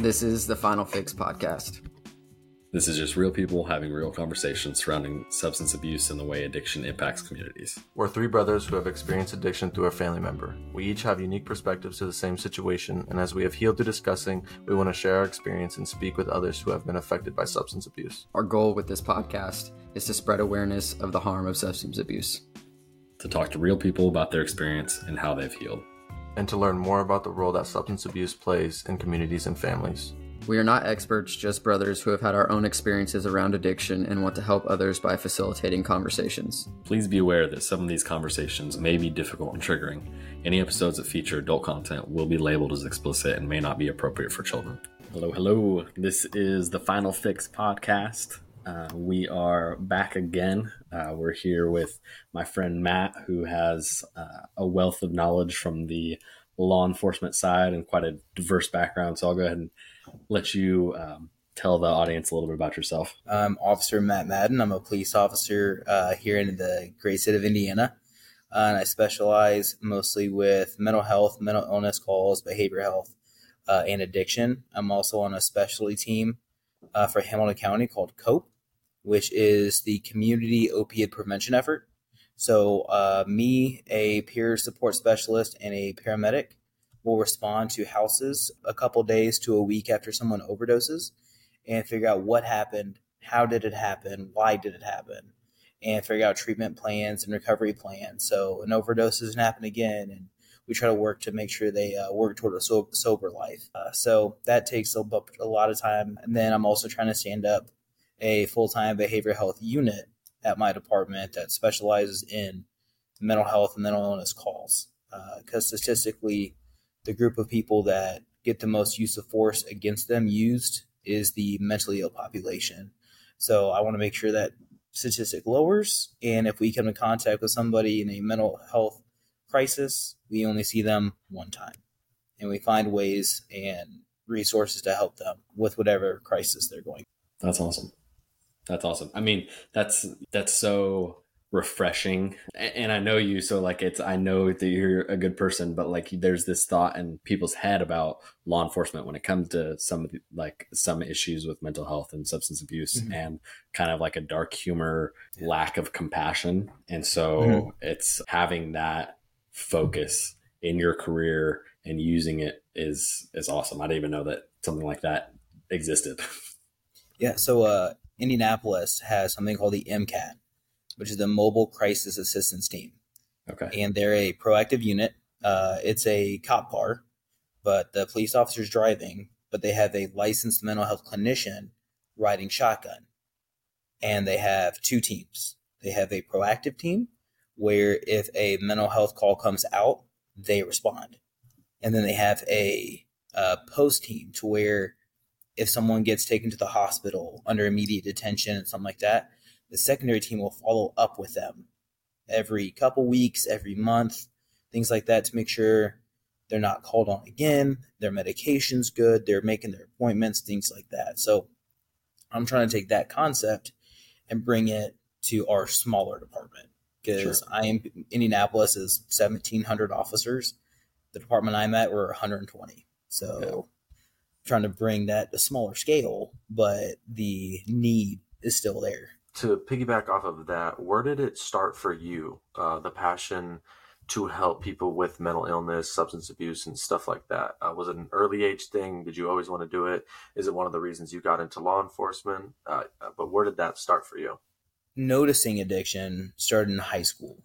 This is the Final Fix podcast. This is just real people having real conversations surrounding substance abuse and the way addiction impacts communities. We're three brothers who have experienced addiction through a family member. We each have unique perspectives to the same situation, and as we have healed through discussing, we want to share our experience and speak with others who have been affected by substance abuse. Our goal with this podcast is to spread awareness of the harm of substance abuse, to talk to real people about their experience and how they've healed and to learn more about the role that substance abuse plays in communities and families. We are not experts, just brothers who have had our own experiences around addiction and want to help others by facilitating conversations. Please be aware that some of these conversations may be difficult and triggering. Any episodes that feature adult content will be labeled as explicit and may not be appropriate for children. Hello, hello. This is the Final Fix podcast. Uh, we are back again. Uh, we're here with my friend Matt, who has uh, a wealth of knowledge from the law enforcement side and quite a diverse background. So I'll go ahead and let you um, tell the audience a little bit about yourself. I'm Officer Matt Madden. I'm a police officer uh, here in the great state of Indiana. Uh, and I specialize mostly with mental health, mental illness calls, behavioral health, and addiction. I'm also on a specialty team for Hamilton County called COPE which is the community opiate prevention effort. So, uh, me, a peer support specialist, and a paramedic will respond to houses a couple days to a week after someone overdoses and figure out what happened, how did it happen, why did it happen, and figure out treatment plans and recovery plans. So, an overdose doesn't happen again, and we try to work to make sure they uh, work toward a so- sober life. Uh, so that takes a, a lot of time. And then I'm also trying to stand up a full time behavioral health unit at my department that specializes in mental health and mental illness calls. Because uh, statistically, the group of people that get the most use of force against them used is the mentally ill population. So I want to make sure that statistic lowers. And if we come in contact with somebody in a mental health crisis, we only see them one time. And we find ways and resources to help them with whatever crisis they're going. That's awesome. That's awesome. I mean, that's that's so refreshing and i know you so like it's i know that you're a good person but like there's this thought in people's head about law enforcement when it comes to some of the, like some issues with mental health and substance abuse mm-hmm. and kind of like a dark humor lack of compassion and so mm-hmm. it's having that focus in your career and using it is is awesome i didn't even know that something like that existed yeah so uh Indianapolis has something called the MCAT, which is the Mobile Crisis Assistance Team. Okay. And they're a proactive unit. Uh, it's a cop car, but the police officer's driving, but they have a licensed mental health clinician riding shotgun. And they have two teams. They have a proactive team where if a mental health call comes out, they respond. And then they have a, a post team to where if someone gets taken to the hospital under immediate detention and something like that, the secondary team will follow up with them every couple weeks, every month, things like that to make sure they're not called on again, their medication's good, they're making their appointments, things like that. So I'm trying to take that concept and bring it to our smaller department because sure. I am Indianapolis is 1700 officers. The department I'm at, we're 120. So trying to bring that to a smaller scale, but the need is still there. To piggyback off of that, where did it start for you? Uh, the passion to help people with mental illness, substance abuse, and stuff like that. Uh, was it an early age thing? Did you always want to do it? Is it one of the reasons you got into law enforcement? Uh, uh but where did that start for you? Noticing addiction started in high school.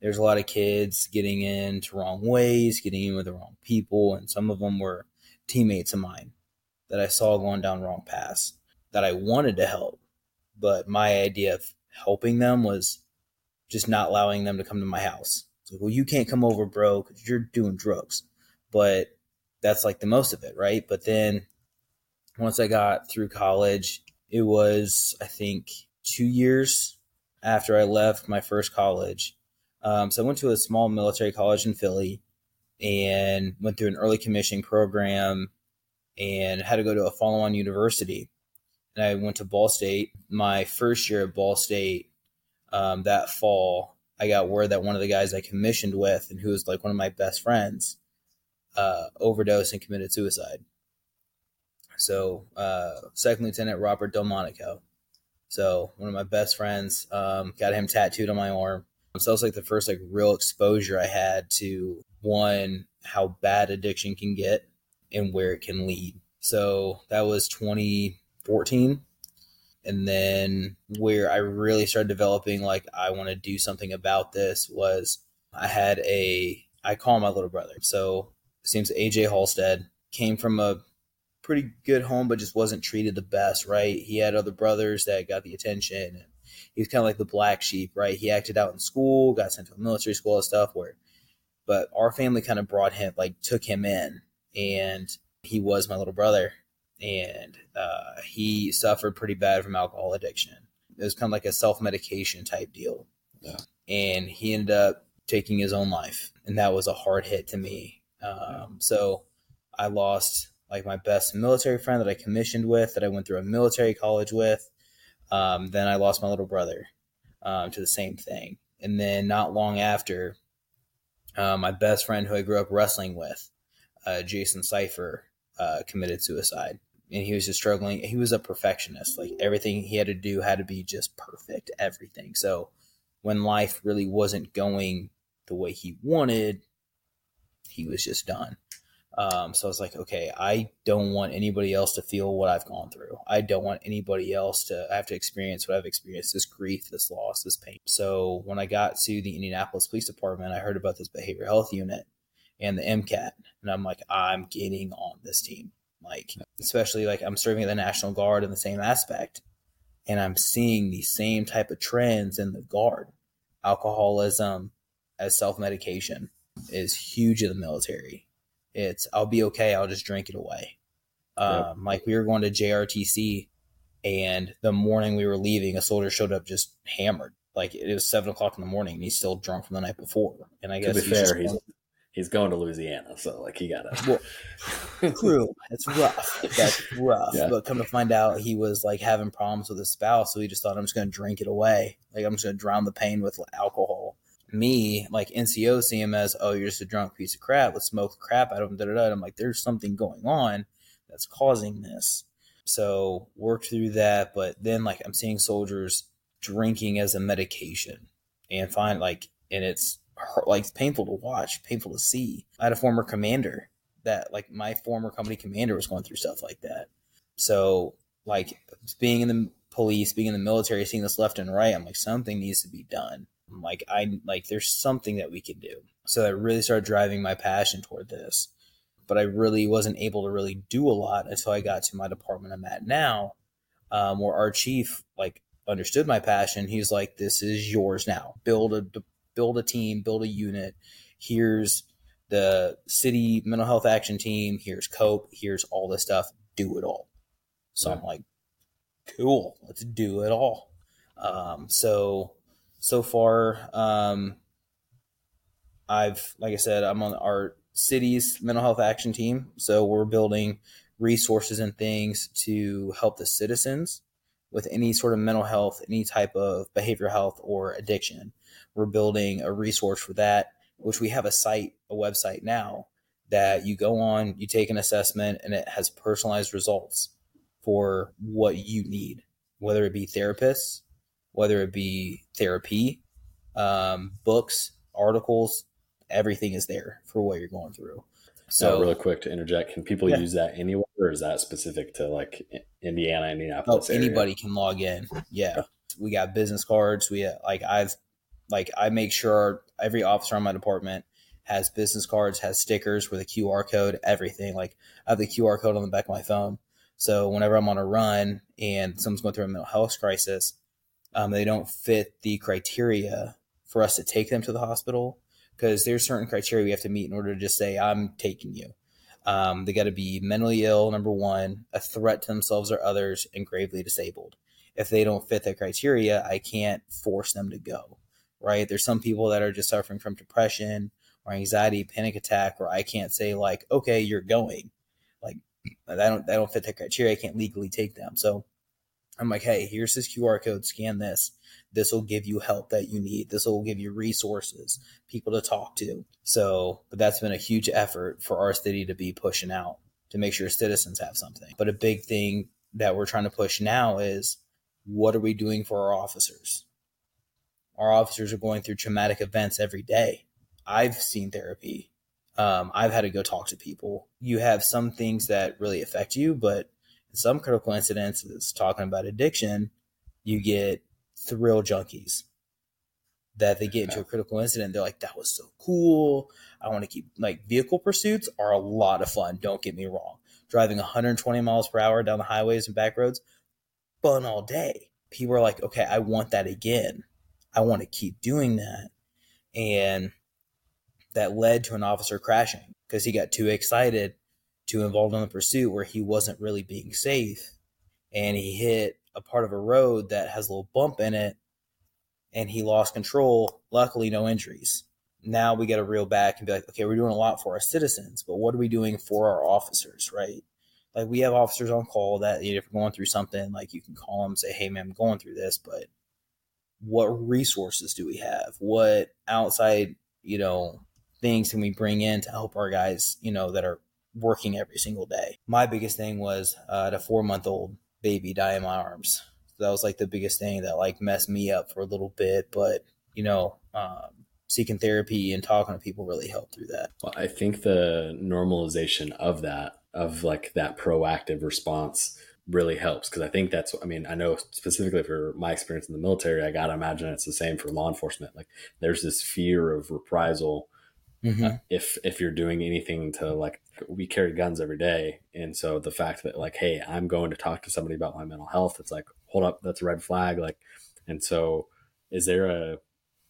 There's a lot of kids getting into wrong ways, getting in with the wrong people, and some of them were teammates of mine that I saw going down wrong paths that I wanted to help, but my idea of helping them was just not allowing them to come to my house. It's like, well, you can't come over, bro, because you're doing drugs. But that's like the most of it, right? But then once I got through college, it was, I think, two years after I left my first college. Um, so I went to a small military college in Philly and went through an early commissioning program and had to go to a follow on university. And I went to Ball State. My first year at Ball State, um, that fall, I got word that one of the guys I commissioned with and who was like one of my best friends uh, overdosed and committed suicide. So, uh, Second Lieutenant Robert Delmonico. So, one of my best friends um, got him tattooed on my arm. So, that was like the first like real exposure I had to one, how bad addiction can get and where it can lead. So, that was 2014. And then where I really started developing, like, I want to do something about this was I had a, I call my little brother. So, name's AJ Halstead. Came from a pretty good home, but just wasn't treated the best, right? He had other brothers that got the attention. He was kind of like the black sheep, right? He acted out in school, got sent to a military school and stuff. Where, but our family kind of brought him, like, took him in, and he was my little brother, and uh, he suffered pretty bad from alcohol addiction. It was kind of like a self medication type deal, Yeah. and he ended up taking his own life, and that was a hard hit to me. Um, so I lost like my best military friend that I commissioned with, that I went through a military college with. Um, then I lost my little brother um, to the same thing. And then not long after, uh, my best friend who I grew up wrestling with, uh, Jason Cipher, uh, committed suicide. And he was just struggling. He was a perfectionist. Like everything he had to do had to be just perfect, everything. So when life really wasn't going the way he wanted, he was just done. Um, so I was like, okay, I don't want anybody else to feel what I've gone through. I don't want anybody else to have to experience what I've experienced this grief, this loss, this pain. So when I got to the Indianapolis Police Department, I heard about this behavioral health unit and the MCAT. And I'm like, I'm getting on this team. Like, especially like I'm serving at the National Guard in the same aspect. And I'm seeing the same type of trends in the Guard. Alcoholism as self medication is huge in the military it's I'll be okay. I'll just drink it away. Um, Like we were going to JRTC, and the morning we were leaving, a soldier showed up just hammered. Like it was seven o'clock in the morning, and he's still drunk from the night before. And I guess To be he's fair, he's going- he's going to Louisiana, so like he gotta. Well, true. It's rough. That's rough. Yeah. But come to find out, he was like having problems with his spouse, so he just thought I'm just going to drink it away. Like I'm just going to drown the pain with alcohol. Me, like NCO, see him as, oh, you're just a drunk piece of crap. Let's smoke the crap out of him. Da, da, da. I'm like, there's something going on that's causing this. So worked through that, but then like I'm seeing soldiers drinking as a medication, and find like, and it's like painful to watch, painful to see. I had a former commander that like my former company commander was going through stuff like that. So like being in the police, being in the military, seeing this left and right, I'm like something needs to be done. I'm like I like there's something that we can do. So that really started driving my passion toward this. But I really wasn't able to really do a lot until I got to my department I'm at now, um, where our chief like understood my passion. He's like, "This is yours now. Build a build a team, build a unit. Here's the city mental health action team. Here's COPE. Here's all this stuff. Do it all. So I'm like, cool, let's do it all. Um, so, so far, um, I've, like I said, I'm on our city's mental health action team. So we're building resources and things to help the citizens with any sort of mental health, any type of behavioral health or addiction. We're building a resource for that, which we have a site, a website now that you go on, you take an assessment, and it has personalized results for what you need, whether it be therapists, whether it be therapy, um, books, articles, everything is there for what you're going through. So, really quick to interject, can people Yeah. use that anywhere, or is that specific to like Indiana, oh, Indianapolis? area? anybody can log in. Yeah, we got business cards. We like I've like I make sure every officer on my department has business cards, has stickers with a QR code, everything. Like I have the QR code on the back of my phone. So whenever I'm on a run and someone's going through a mental health crisis, um, they don't fit the criteria for us to take them to the hospital because there's certain criteria we have to meet in order to just say I'm taking you. Um, they got to be mentally ill, number one, a threat to themselves or others, and gravely disabled. If they don't fit the criteria, I can't force them to go. Right? There's some people that are just suffering from depression or anxiety, panic attack, where I can't say like, okay, you're going. Like, I don't, I don't fit the criteria. I can't legally take them. So I'm like, hey, here's this QR code. Scan this. This will give you help that you need. This will give you resources, people to talk to. So, but that's been a huge effort for our city to be pushing out. to make sure citizens have something. But a big thing that we're trying to push now is what are we doing for our officers? Our officers are going through traumatic events every day. I've seen therapy. Um, I've had to go talk to people. You have some things that really affect you, but in some critical incidents, talking about addiction, you get thrill junkies that they get into a critical incident. They're like, that was so cool. I want to keep like vehicle pursuits are a lot of fun. Don't get me wrong. Driving 120 miles per hour down the highways and back roads, fun all day. People are like, okay, I want that again. I want to keep doing that. And that led to an officer crashing because he got too excited to involve in the pursuit where he wasn't really being safe. And he hit a part of a road that has a little bump in it and he lost control. Luckily, no injuries. Now we got to reel back and be like, okay, we're doing a lot for our citizens, but what are we doing for our officers, right? Like we have officers on call that you know, if you're going through something, like you can call them say, hey, man, I'm going through this, but what resources do we have? What outside, you know, things can we bring in to help our guys, you know, that are working every single day? My biggest thing was uh, four month old baby die in my arms So that was like the biggest thing that like messed me up for a little bit. But you know, um, seeking therapy and talking to people really helped through that. Well, I think the normalization of that, of like that proactive response really helps because I think that's I mean I know specifically for my experience in the military I gotta imagine it's the same for law enforcement like there's this fear of reprisal mm-hmm. uh, if if you're doing anything to like we carry guns every day and so the fact that like hey I'm going to talk to somebody about my mental health it's like hold up, that's a red flag. Like, and so is there a,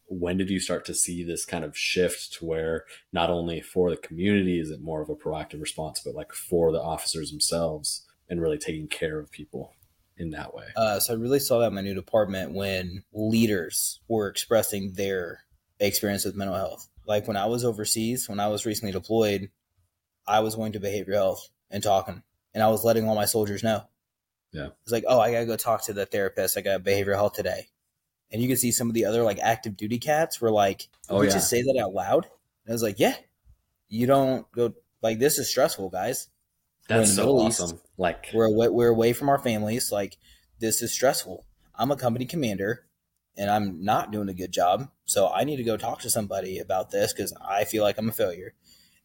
when did you start to see this kind of shift to where not only for the community is it more of a proactive response, but like for the officers themselves and really taking care of people in that way? Uh, so I really saw that in my new department when leaders were expressing their experience with mental health. Like when I was overseas, when I was recently deployed, I was going to behavioral health and talking, and I was letting all my soldiers know yeah. It's like, oh, I gotta go talk to the therapist. I got behavioral health today. And you can see some of the other like active duty cats were like, oh, yeah. just say that out loud. And I was like, yeah, you don't go like this is stressful, guys. That's so awesome. East. Like we're away, we're away from our families. Like this is stressful. I'm a company commander and I'm not doing a good job. So I need to go talk to somebody about this because I feel like I'm a failure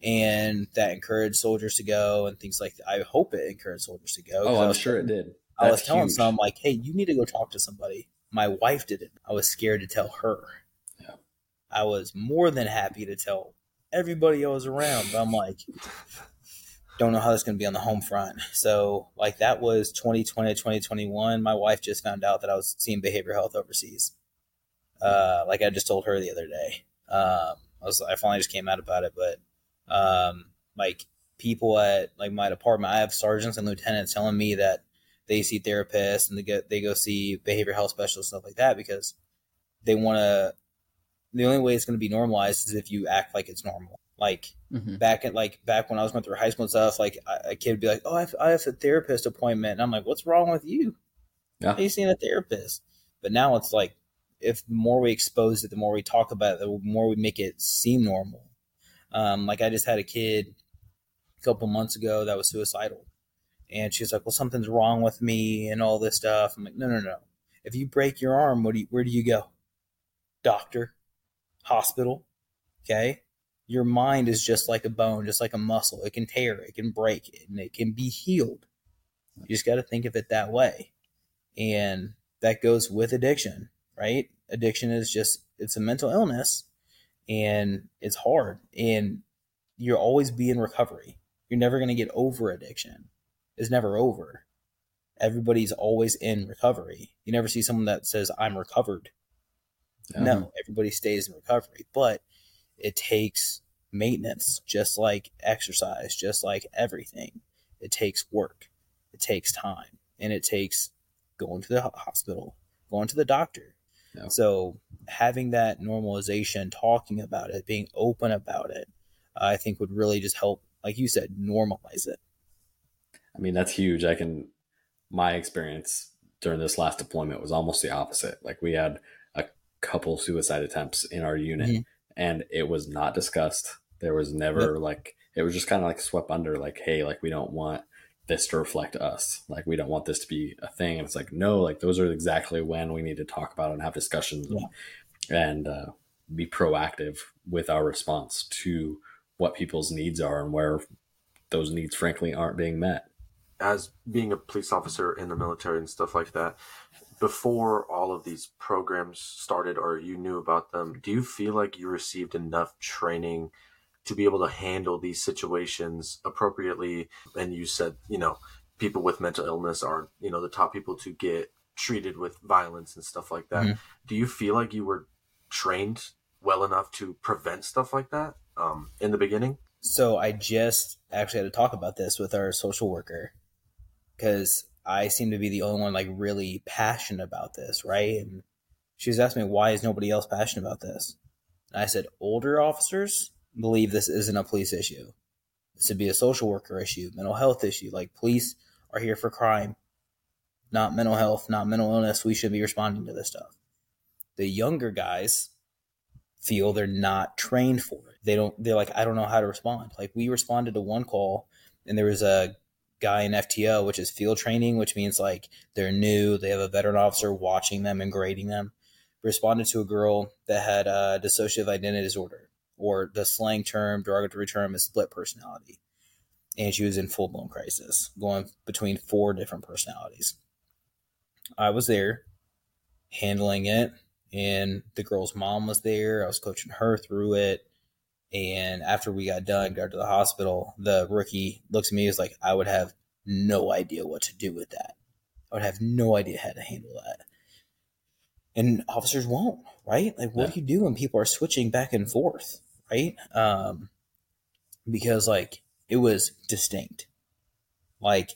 and that encouraged soldiers to go and things like that. I hope it encouraged soldiers to go. Oh, I'm sure it did. That's I was telling huge. some like, hey, you need to go talk to somebody. My wife didn't. I was scared to tell her. Yeah. I was more than happy to tell everybody I was around, but I'm like, don't know how that's going to be on the home front. So, like, that was 2020, 2021. My wife just found out that I was seeing behavioral health overseas. Uh, like I just told her the other day. Um, I was, I finally just came out about it, but um, like people at like my department, I have sergeants and lieutenants telling me that they see therapists and they get they go see behavior health specialists stuff like that because they want to. The only way it's going to be normalized is if you act like it's normal. Like mm-hmm. back at like back when I was going through high school and stuff, like a kid would be like, "Oh, I have, I have a therapist appointment," and I'm like, "What's wrong with you? Yeah. Are you seeing a therapist?" But now it's like, if the more we expose it, the more we talk about it, the more we make it seem normal. Um, like I just had a kid a couple months ago that was suicidal, and she's like, "Well, something's wrong with me," and all this stuff. I'm like, "No, no, no. If you break your arm, what do you, where do you go? Doctor, hospital. Okay, your mind is just like a bone, just like a muscle. It can tear, it can break, and it can be healed. You just got to think of it that way, and that goes with addiction, right? Addiction is just it's a mental illness and it's hard and you'll always be in recovery. You're never going to get over addiction. It's never over. Everybody's always in recovery. You never see someone that says, I'm recovered. No, everybody stays in recovery, but it takes maintenance, just like exercise, just like everything. It takes work, it takes time, and it takes going to the hospital, going to the doctor, so having that normalization, talking about it, being open about it, I think would really just help, like you said, normalize it. I mean, that's huge. I can, my experience during this last deployment was almost the opposite. Like we had a couple suicide attempts in our unit mm-hmm. And it was not discussed. There was never yep. like, it was just kind of like swept under like, hey, like we don't want this to reflect us. Like we don't want this to be a thing. And it's like, no, like those are exactly when we need to talk about it and have discussions yeah. and, and uh, be proactive with our response to what people's needs are and where those needs frankly aren't being met. As being a police officer in the military and stuff like that, before all of these programs started or you knew about them, do you feel like you received enough training to be able to handle these situations appropriately? And you said, you know, people with mental illness are, you know, the top people to get treated with violence and stuff like that. Mm-hmm. Do you feel like you were trained well enough to prevent stuff like that um, in the beginning? So I just actually had to talk about this with our social worker because I seem to be the only one like really passionate about this, right? And she was asking me why is nobody else passionate about this? And I said older officers believe this isn't a police issue. This would be a social worker issue, mental health issue. Like police are here for crime, not mental health, not mental illness. We should be responding to this stuff. The younger guys feel they're not trained for it. They don't. They're like, I don't know how to respond. Like we responded to one call, and there was a guy in FTO, which is field training, which means like they're new, they have a veteran officer watching them and grading them. Responded to a girl that had a dissociative identity disorder, or the slang term, derogatory term is split personality. And she was in full blown crisis, going between four different personalities. I was there handling it, and the girl's mom was there. I was coaching her through it. And after we got done, got to the hospital, the rookie looks at me as like, I would have no idea what to do with that. I would have no idea how to handle that. And officers won't, right? Like, what yeah. do you do when people are switching back and forth, right? Um, because like it was distinct. Like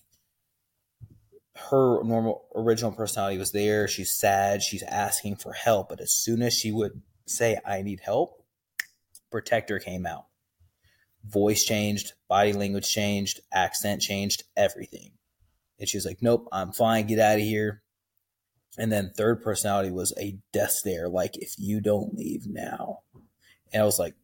her normal original personality was there. She's sad. She's asking for help. But as soon as she would say, I need help, protector came out. Voice changed, body language changed, accent changed, everything. And she was like, Nope, I'm fine, get out of here. And then third personality was a death stare, like if you don't leave now. And I was like,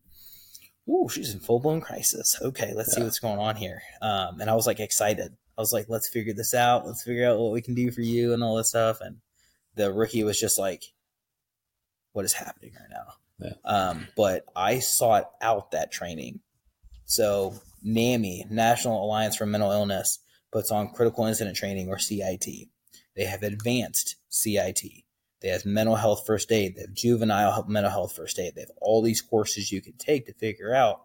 Ooh, she's in full blown crisis. Okay, let's yeah. see what's going on here. Um, and I was like excited. I was like, let's figure this out. Let's figure out what we can do for you and all this stuff. And the rookie was just like, what is happening right now? Yeah. Um, but I sought out that training. So NAMI, National Alliance for Mental Illness, puts on critical incident training or CIT. They have advanced CIT. They have mental health first aid. They have juvenile mental health first aid. They have all these courses you can take to figure out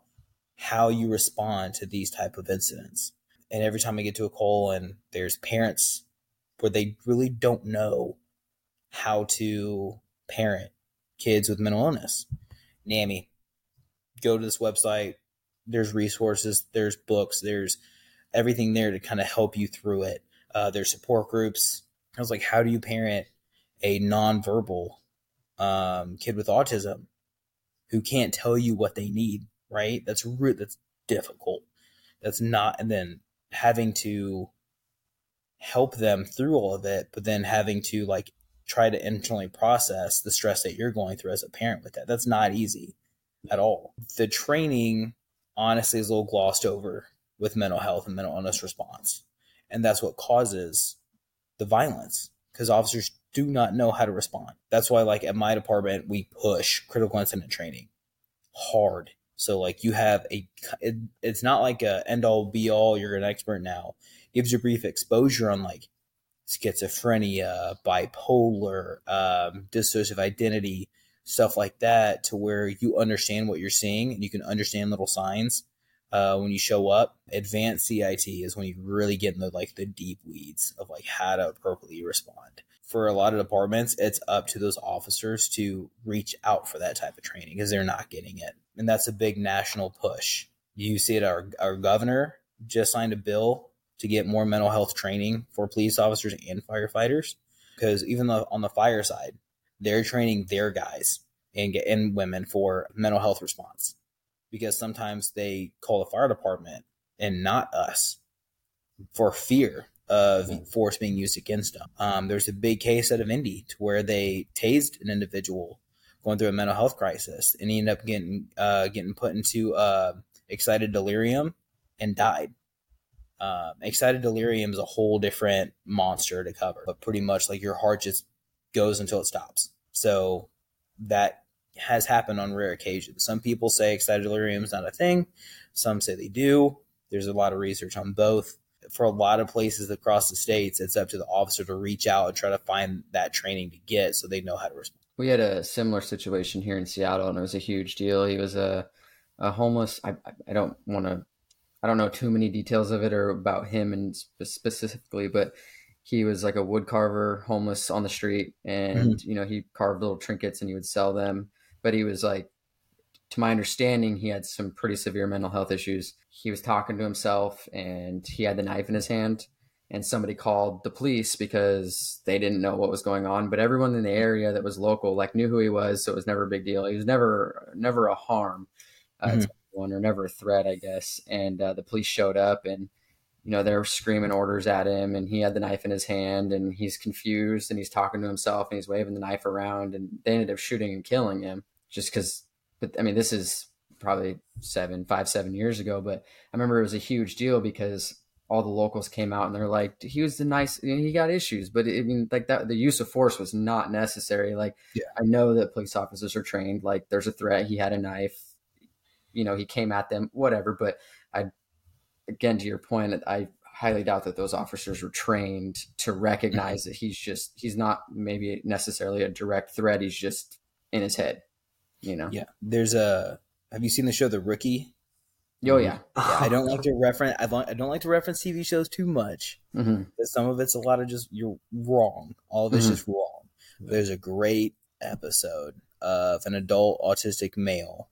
how you respond to these type of incidents. And every time I get to a call and there's parents where they really don't know how to parent kids with mental illness. NAMI. Go to this website. There's resources, there's books, there's everything there to kind of help you through it. Uh, there's support groups. I was like, how do you parent a nonverbal um, kid with autism who can't tell you what they need? Right? That's re- that's difficult. That's not, and then having to help them through all of it, but then having to like try to internally process the stress that you're going through as a parent with that. That's not easy at all. The training, honestly, is a little glossed over with mental health and mental illness response. And that's what causes the violence because officers do not know how to respond. That's why, like, at my department, we push critical incident training hard. So, like, you have a, it, it's not like a end all be all, you're an expert now. It gives you brief exposure on, like, schizophrenia, bipolar, um, dissociative identity, stuff like that, to where you understand what you're seeing and you can understand little signs uh, when you show up. Advanced CIT is when you really get in the like the deep weeds of like how to appropriately respond. For a lot of departments, it's up to those officers to reach out for that type of training because they're not getting it, and that's a big national push. You see it. Our our governor just signed a bill to get more mental health training for police officers and firefighters. Because even though on the fire side, they're training their guys and, and women for mental health response. Because sometimes they call the fire department and not us for fear of force being used against them. Um, there's a big case out of Indy to where they tased an individual going through a mental health crisis, and he ended up getting uh, getting put into uh, excited delirium and died. Um, excited delirium is a whole different monster to cover, but pretty much like your heart just goes until it stops. So that has happened on rare occasions. Some people say excited delirium is not a thing. Some say they do. There's a lot of research on both. For a lot of places across the states, it's up to the officer to reach out and try to find that training to get so they know how to respond. We had a similar situation here in Seattle, and it was a huge deal. He was a, a homeless. I, I don't want to, I don't know too many details of it or about him and specifically, but he was like a wood carver, homeless on the street, and mm-hmm. you know he carved little trinkets and he would sell them. But he was like, to my understanding, he had some pretty severe mental health issues. He was talking to himself, and he had the knife in his hand. And somebody called the police because they didn't know what was going on. But everyone in the area that was local like knew who he was, so it was never a big deal. He was never never a harm uh, mm-hmm. Anyone or never a threat, I guess. And uh, the police showed up and you know, they're screaming orders at him and he had the knife in his hand and he's confused and he's talking to himself and he's waving the knife around and they ended up shooting and killing him just because, but I mean, this is probably seven, five, seven years ago, but I remember it was a huge deal because all the locals came out and they're like, he was the nice, you know, he got issues, but I mean, like that, the use of force was not necessary. Like, yeah. I know that police officers are trained, like there's a threat. He had a knife, you know, he came at them, whatever, but I again to your point, I highly doubt that those officers were trained to recognize mm-hmm. that he's just he's not maybe necessarily a direct threat. He's just in his head, you know. Yeah, there's a. Have you seen the show The Rookie? Oh yeah. yeah I don't like to reference. I don't, I don't like to reference TV shows too much. Mm-hmm. Some of it's a lot of just you're wrong. All of it's mm-hmm. just wrong. There's a great episode of an adult autistic male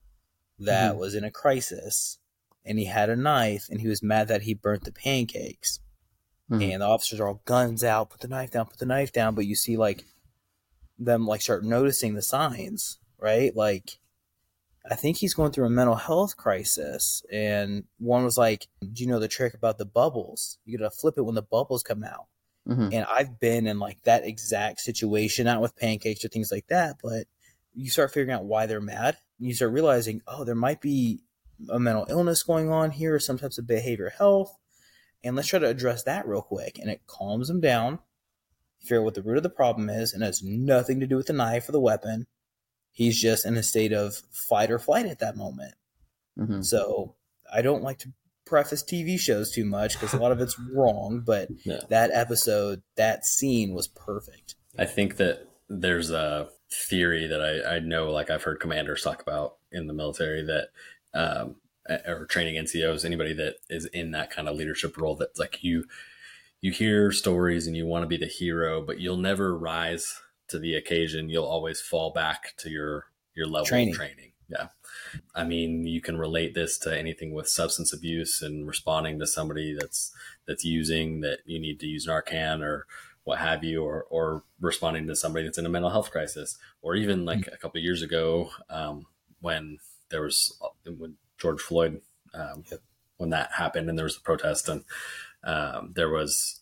that mm-hmm. was in a crisis and he had a knife and he was mad that he burnt the pancakes. Mm-hmm. And the officers are all guns out, put the knife down, put the knife down. But you see like them like start noticing the signs, right? Like I think he's going through a mental health crisis. And one was like, Do you know the trick about the bubbles? You gotta flip it when the bubbles come out. Mm-hmm. And I've been in like that exact situation, not with pancakes or things like that, but you start figuring out why they're mad. You start realizing, oh, there might be a mental illness going on here or some types of behavior health. And let's try to address that real quick. And it calms them down, figure out what the root of the problem is, and it has nothing to do with the knife or the weapon. He's just in a state of fight or flight at that moment. Mm-hmm. So I don't like to preface TV shows too much because a lot of it's wrong, but yeah. that episode, that scene was perfect. I think that there's a theory that I, I know, like I've heard commanders talk about in the military, that um, or training NCOs, anybody that is in that kind of leadership role that's like you, you hear stories and you want to be the hero, but you'll never rise to the occasion. You'll always fall back to your, your level training. of training. Yeah. I mean, you can relate this to anything with substance abuse and responding to somebody that's, that's using that you need to use Narcan or, what have you, or or responding to somebody that's in a mental health crisis, or even like mm-hmm. a couple years ago um, when there was when George Floyd um, when that happened and there was a protest and um, there was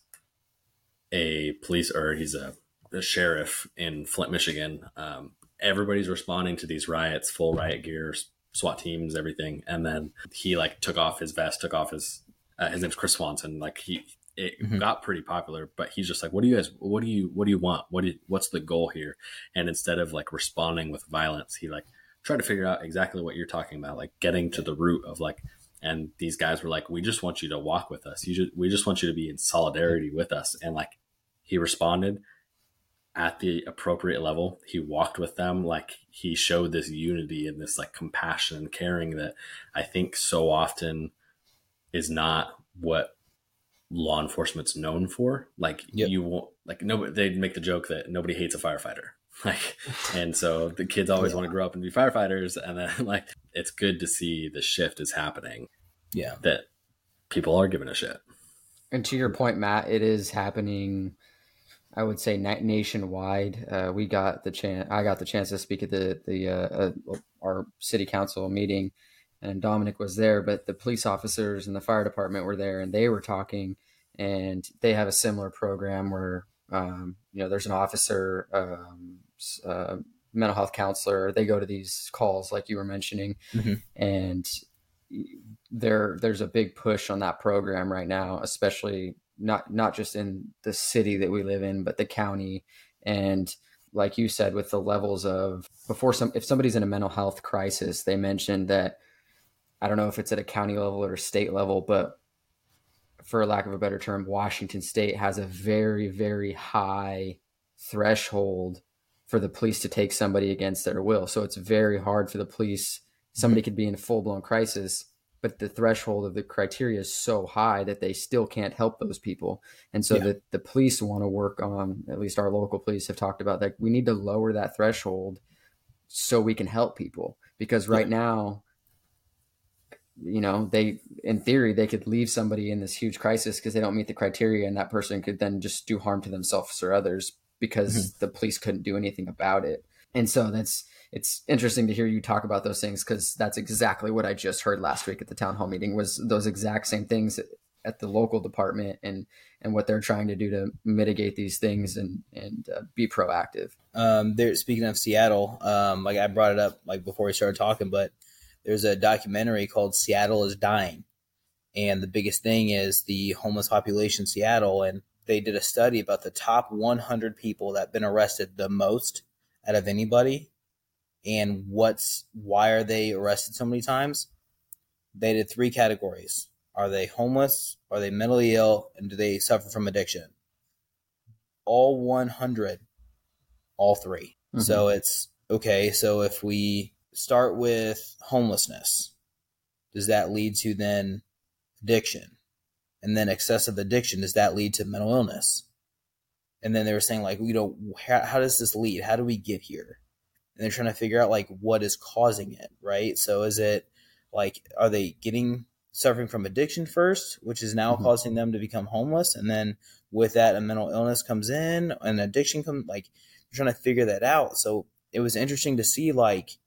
a police or he's a, a sheriff in Flint, Michigan. Um, everybody's responding to these riots, full riot gear, SWAT teams, everything, and then he like took off his vest, took off his uh, his name's Chris Swanson. Like he it mm-hmm. got pretty popular, but he's just like, what do you guys, what do you, what do you want? What do you, what's the goal here? And instead of like responding with violence, he like tried to figure out exactly what you're talking about, like getting to the root of like, and these guys were like, we just want you to walk with us. You just, we just want you to be in solidarity with us. And like, he responded at the appropriate level. He walked with them. Like he showed this unity and this like compassion and caring that I think so often is not what law enforcement's known for. Like yep. you won't like nobody they make the joke that nobody hates a firefighter. Like, and so the kids always yeah. want to grow up and be firefighters. And then, like, it's good to see the shift is happening. Yeah. That people are giving a shit. And to your point, Matt, it is happening. I would say nationwide. Uh, we got the chance. I got the chance to speak at the the uh, uh, our city council meeting, and Dominic was there. But the police officers and the fire department were there, and they were talking. And they have a similar program where um, you know there's an officer um, uh, mental health counselor. They go to these calls like you were mentioning, mm-hmm. and there there's a big push on that program right now, especially not not just in the city that we live in, but the county and like you said with the levels of before some if somebody's in a mental health crisis, they mentioned that I don't know if it's at a county level or state level, but for lack of a better term, Washington State has a very very high threshold for the police to take somebody against their will. So it's very hard for the police. Somebody could be in a full blown crisis but the threshold of the criteria is so high that they still can't help those people. And so yeah. the, the police want to work on, at least our local police have talked about that. We need to lower that threshold so we can help people because right yeah. now, you know, they, in theory, they could leave somebody in this huge crisis because they don't meet the criteria and that person could then just do harm to themselves or others because mm-hmm. the police couldn't do anything about it. And so that's, it's interesting to hear you talk about those things because that's exactly what I just heard last week at the town hall meeting was those exact same things at the local department and and what they're trying to do to mitigate these things and and uh, be proactive. Um, there, speaking of Seattle, um, like I brought it up like before we started talking, but there's a documentary called Seattle is Dying, and the biggest thing is the homeless population in Seattle, and they did a study about the top 100 people that have been arrested the most out of anybody and what's why are they arrested so many times? They did three categories. Are they homeless? Are they mentally ill? And do they suffer from addiction? All 100, all 3 mm-hmm. So it's okay. So if we start with homelessness, does that lead to then addiction? And then excessive addiction, does that lead to mental illness? And then they were saying, like, you know, how, how does this lead? How do we get here? and they're trying to figure out like what is causing it, right? So is it like are they getting suffering from addiction first, which is now mm-hmm. causing them to become homeless, and then with that a mental illness comes in and addiction comes like they're trying to figure that out. So it was interesting to see like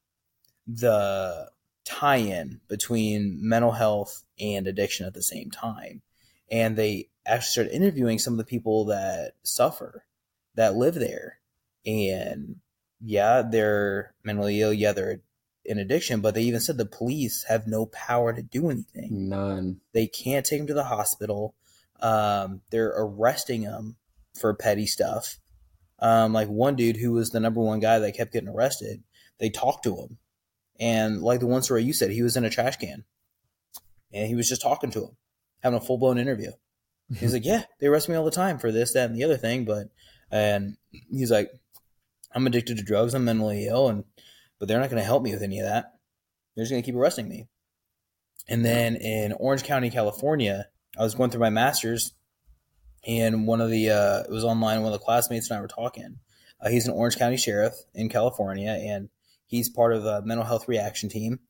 the tie-in between mental health and addiction at the same time. And they actually started interviewing some of the people that suffer that live there and yeah, they're mentally ill. Yeah, they're in addiction, but they even said the police have no power to do anything. None. They can't take them to the hospital. Um, they're arresting them for petty stuff. Um, like one dude who was the number one guy that kept getting arrested, they talked to him. And like the one story you said, he was in a trash can and he was just talking to him, having a full blown interview. He's like, Yeah, they arrest me all the time for this, that, and the other thing. But, and he's like, I'm addicted to drugs. I'm mentally ill, and but they're not going to help me with any of that. They're just going to keep arresting me. And then in Orange County, California, I was going through my master's, and one of the uh, it was online. One of the classmates and I were talking. Uh, he's an Orange County sheriff in California, and he's part of the mental health reaction team.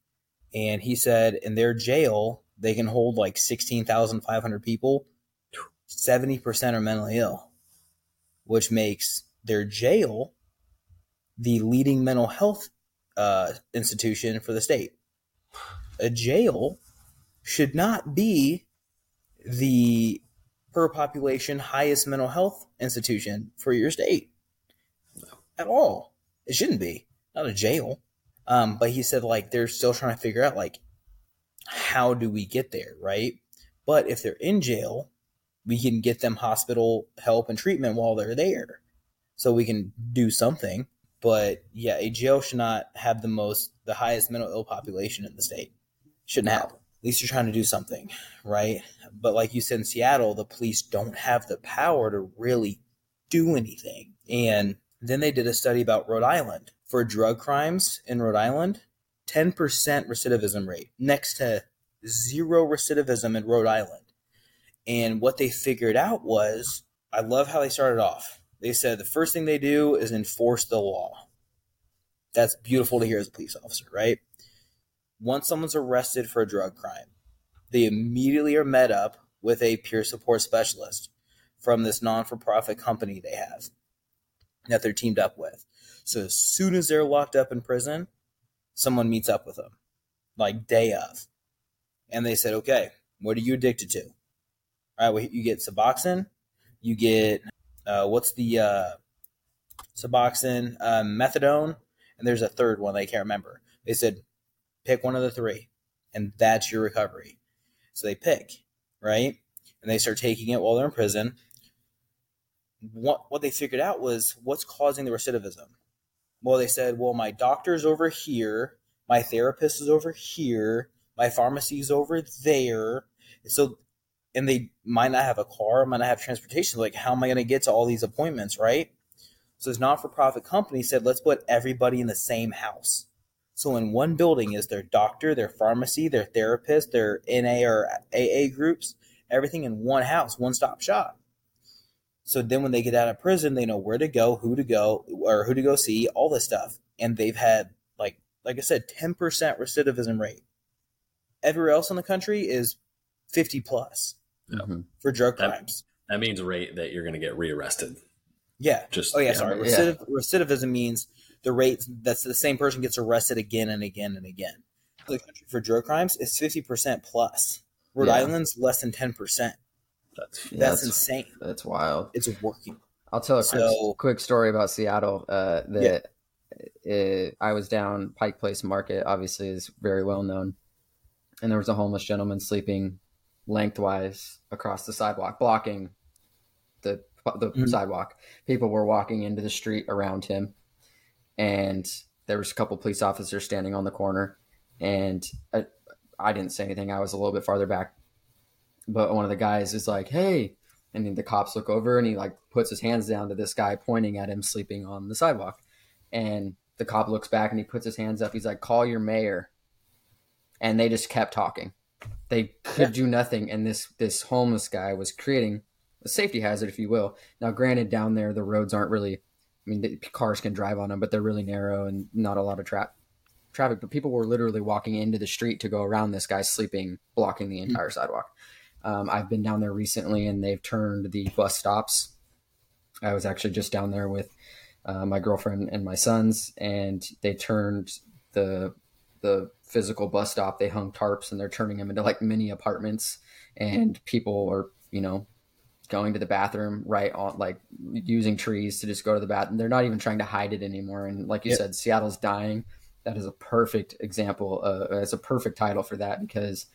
And he said in their jail they can hold like sixteen thousand five hundred people. Seventy percent are mentally ill, which makes their jail the leading mental health uh, institution for the state. A jail should not be the per population highest mental health institution for your state no. at all. It shouldn't be. Not a jail. Um, but he said like they're still trying to figure out like how do we get there, right? But if they're in jail, we can get them hospital help and treatment while they're there. So we can do something. But yeah, a jail should not have the most, the highest mental ill population in the state. Shouldn't have. At least you're trying to do something, right? But like you said in Seattle, the police don't have the power to really do anything. And then they did a study about Rhode Island for drug crimes in Rhode Island, 10% recidivism rate, next to zero recidivism in Rhode Island. And what they figured out was, I love how they started off they said the first thing they do is enforce the law. That's beautiful to hear as a police officer, right? Once someone's arrested for a drug crime, they immediately are met up with a peer support specialist from this non for profit company they have that they're teamed up with. So as soon as they're locked up in prison, someone meets up with them, like day of. And they said, okay, what are you addicted to? All right, well, you get Suboxone, you get uh, what's the uh, Suboxone, uh, methadone, and there's a third one I can't remember. They said pick one of the three. and that's your recovery. So they pick, right? And they start taking it while they're in prison. What what they figured out was what's causing the recidivism. Well, they said, well, my doctor's over here, my therapist is over here, my pharmacy's over there. And So, and they might not have a car, might not have transportation. Like, how am I going to get to all these appointments, right? So, this not for profit company said, let's put everybody in the same house. So, in one building is their doctor, their pharmacy, their therapist, their NA or AA groups, everything in one house, one stop shop. So then when they get out of prison, they know where to go, who to go, or who to go see, all this stuff. And they've had like like I said, ten percent recidivism rate. Everywhere else in the country is fifty plus Mhm. for drug That- crimes. That means rate that you're going to get rearrested. Yeah. Just Oh yeah, yeah. sorry. Yeah. Recidivism means the rate that's the same person gets arrested again and again and again. The country for drug crimes is fifty percent plus. Rhode Yeah. Island's less than ten percent. That's Yeah, That's that's insane. that's wild. It's working. I'll tell a quick, So- quick story about Seattle. Uh, that uh, I was down Pike Place Market, obviously is very well known, and there was a homeless gentleman sleeping lengthwise across the sidewalk, blocking the the Mhm. sidewalk. People were walking into the street around him, and there was a couple police officers standing on the corner, and I, I didn't say anything. I was a little bit farther back, but one of the guys is like, "Hey." And then the cops look over and he like puts his hands down to this guy pointing at him sleeping on the sidewalk. And the cop looks back and he puts his hands up. He's like, call your mayor. And they just kept talking. They could Yeah. do nothing. And this this homeless guy was creating a safety hazard, if you will. Now, granted, down there the roads aren't really I mean the cars can drive on them, but they're really narrow and not a lot of traffic traffic. But people were literally walking into the street to go around this guy sleeping, blocking the entire hmm. sidewalk. Um, I've been down there recently, and they've turned the bus stops. I was actually just down there with uh, my girlfriend and my sons, and they turned the the physical bus stop. They hung tarps, and they're turning them into like mini apartments, and people are you know going to the bathroom right on like using trees to just go to the bathroom. They're not even trying to hide it anymore. And like you Yep. said, Seattle's dying. That is a perfect example. Uh, it's a perfect title for that because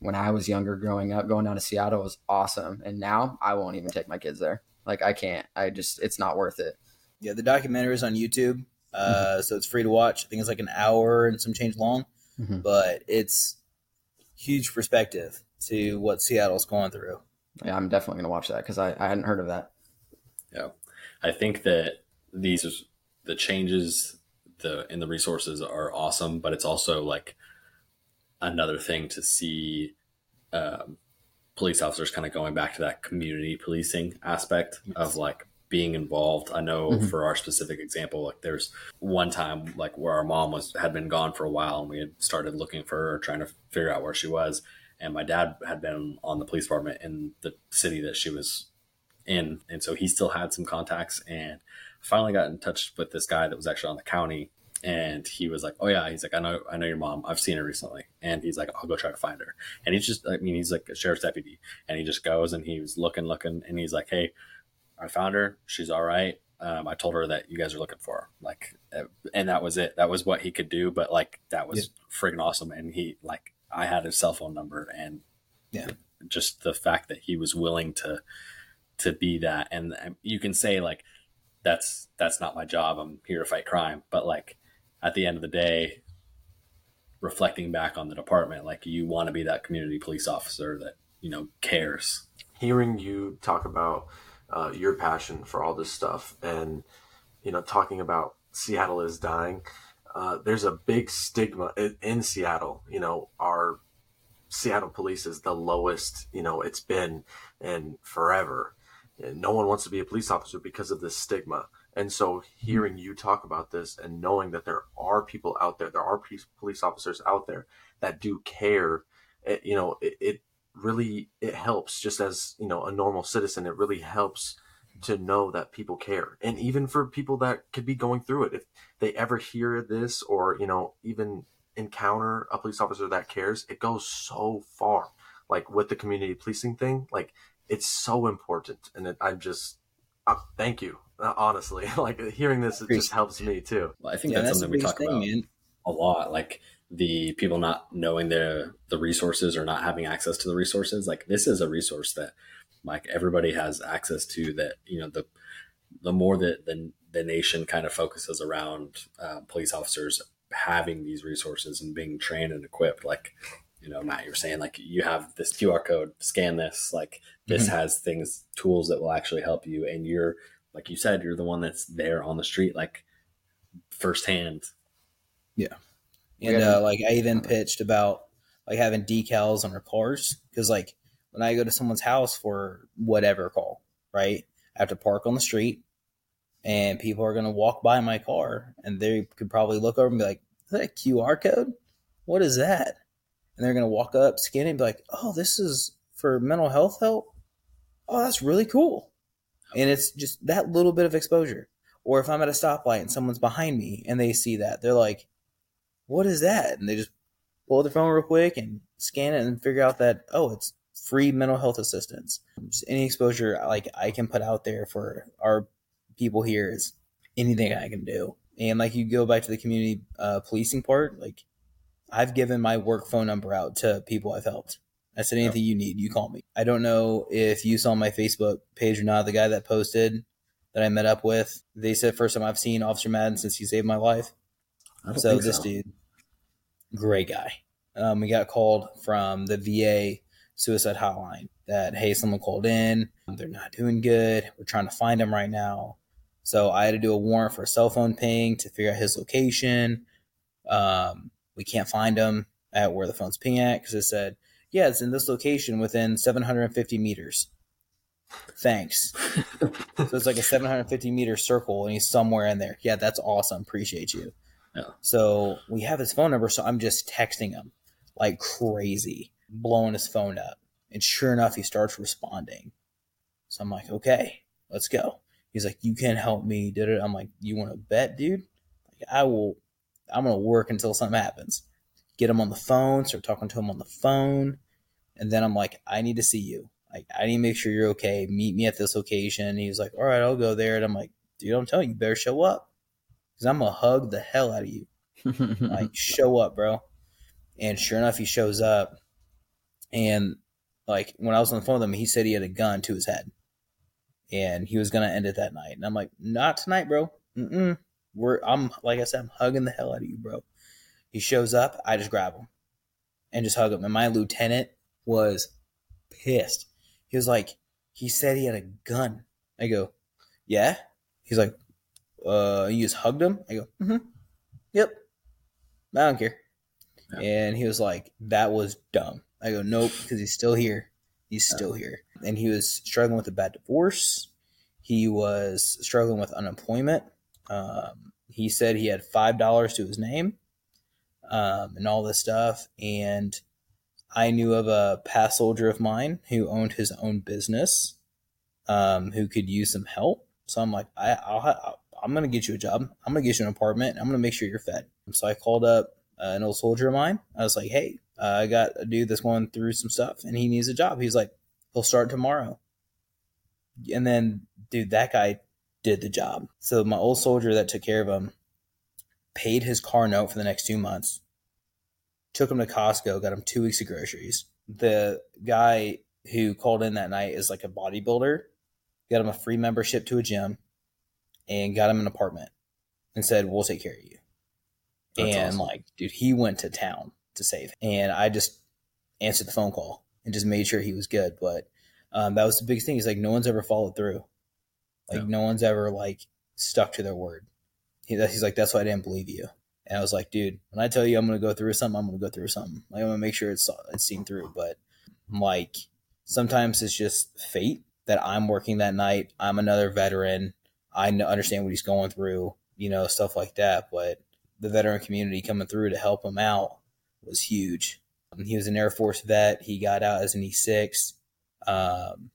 when I was younger, growing up, going down to Seattle was awesome, and now I won't even take my kids there. Like I can't. I just it's not worth it. Yeah, the documentary is on YouTube, uh, so it's free to watch. I think it's like an hour and some change long, Mhm. but it's huge perspective to what Seattle's going through. Yeah, I'm definitely gonna watch that because I, I hadn't heard of that. Yeah. I think that these the changes the in the resources are awesome, but it's also like another thing to see um, police officers kind of going back to that community policing aspect of like being involved. I know Mhm. for our specific example, like there's one time like where our mom was had been gone for a while and we had started looking for her, trying to figure out where she was. And my dad had been on the police department in the city that she was in, and so he still had some contacts. And finally got in touch with this guy that was actually on the county, and he was like, "Oh yeah," he's like, "I know, I know your mom. I've seen her recently." And he's like, "I'll go try to find her." And he's just, I mean, he's like a sheriff's deputy, and he just goes and he was looking, looking, and he's like, "Hey, I found her. She's all right. Um, I told her that you guys are looking for her." Like, uh, and that was it. That was what he could do. But like, that was friggin' awesome. And he like, I had his cell phone number, and Yeah. just the fact that he was willing to to be that and um, you can say like that's that's not my job i'm here to fight crime but like at the end of the day reflecting back on the department like you want to be that community police officer that you know cares. Hearing you talk about uh, your passion for all this stuff and you know talking about seattle is dying uh, there's a big stigma in, in seattle you know our seattle police is the lowest you know it's been in forever. And no one wants to be a police officer because of this stigma and so hearing you talk about this and knowing that there are people out there there are police officers out there that do care it, you know it, it really it helps just as you know a normal citizen. It really helps to know that people care. And even for people that could be going through it if they ever hear this or you know even encounter a police officer that cares it goes so far. Like with the community policing thing like it's so important. And it, i'm just uh, thank you. Uh, honestly like hearing this it just helps me too. I think Yeah, that's that's something we talk thing, about man. a lot like the people not knowing the the resources or not having access to the resources. Like this is a resource that like everybody has access to that you know the the more that the, the nation kind of focuses around uh, police officers having these resources and being trained and equipped like you know matt you're saying like you have this qr code scan this like this mm-hmm. has things tools that will actually help you and you're like you said you're the one that's there on the street like firsthand yeah and uh, like I even pitched about like having decals on our cars because like when I go to someone's house for whatever call, right? I have to park on the street, and people are gonna walk by my car, and they could probably look over and be like, "Is that a QR code? What is that?" And they're gonna walk up, scan it, and be like, "Oh, this is for mental health help. Oh, that's really cool." And it's just that little bit of exposure. Or if I'm at a stoplight and someone's behind me and they see that, they're like, what is that? And they just pull their phone real quick and scan it and figure out that, oh, it's free mental health assistance. Just any exposure like I can put out there for our people here is anything I can do. And like you go back to the community uh, policing part, like I've given my work phone number out to people I've helped. I said anything you need, you call me. I don't know if you saw my Facebook page or not. The guy that posted that I met up with, they said first time I've seen Officer Madden since he saved my life. So this so. dude, great guy. Um, we got called from the VA suicide hotline that hey, someone called in. They're not doing good. We're trying to find him right now. So I had to do a warrant for a cell phone ping to figure out his location. Um, we can't find him at where the phone's ping at because it said, yeah, it's in this location within 750 meters. Thanks. so it's like a 750 meter circle and he's somewhere in there. Yeah, that's awesome. Appreciate you. Yeah. So we have his phone number, so I'm just texting him like crazy, blowing his phone up. And sure enough, he starts responding. So I'm like, okay, let's go. He's like, you can help me. Did it? I'm like, you want to bet, dude? Like, I will. I'm gonna work until something happens. Get him on the phone. Start talking to him on the phone, and then I'm like, I need to see you. Like, I need to make sure you're okay. Meet me at this location. He was like, all right, I'll go there. And I'm like, dude, I'm telling you, you better show up because I'm gonna hug the hell out of you. like, show up, bro. And sure enough, he shows up. And like when I was on the phone with him, he said he had a gun to his head, and he was gonna end it that night. And I'm like, not tonight, bro. Mm-mm. We're I'm like I said, I'm hugging the hell out of you, bro. He shows up, I just grab him and just hug him. And my lieutenant was pissed. He was like, he said he had a gun. I go, yeah. He's like, uh, you just hugged him? I go, mm-hmm. Yep. I don't care. Yeah. And he was like, that was dumb. I go, nope, because he's still here. He's still here. And he was struggling with a bad divorce. He was struggling with unemployment. Um, he said he had $5 to his name um, and all this stuff. And I knew of a past soldier of mine who owned his own business um, who could use some help. So I'm like, I, I'll, I'm going to get you a job. I'm going to get you an apartment. I'm going to make sure you're fed. So I called up uh, an old soldier of mine. I was like, hey, uh, I got a dude that's going through some stuff and he needs a job. He's like, he'll start tomorrow. And then, dude, that guy did the job. So my old soldier that took care of him paid his car note for the next two months, took him to Costco, got him two weeks of groceries. The guy who called in that night is like a bodybuilder, got him a free membership to a gym and got him an apartment and said, We'll take care of you. That's and awesome. like, dude, he went to town to save. And I just answered the phone call and just made sure he was good. But um, that was the biggest thing. He's like, no one's ever followed through. Like, no one's ever like stuck to their word. He, he's like, that's why I didn't believe you. And I was like, dude, when I tell you I'm going to go through something, I'm going to go through something. Like, I'm going to make sure it's, it's seen through. But like, sometimes it's just fate that I'm working that night. I'm another veteran. I understand what he's going through, you know, stuff like that. But the veteran community coming through to help him out was huge. He was an Air Force vet. He got out as an E6 um,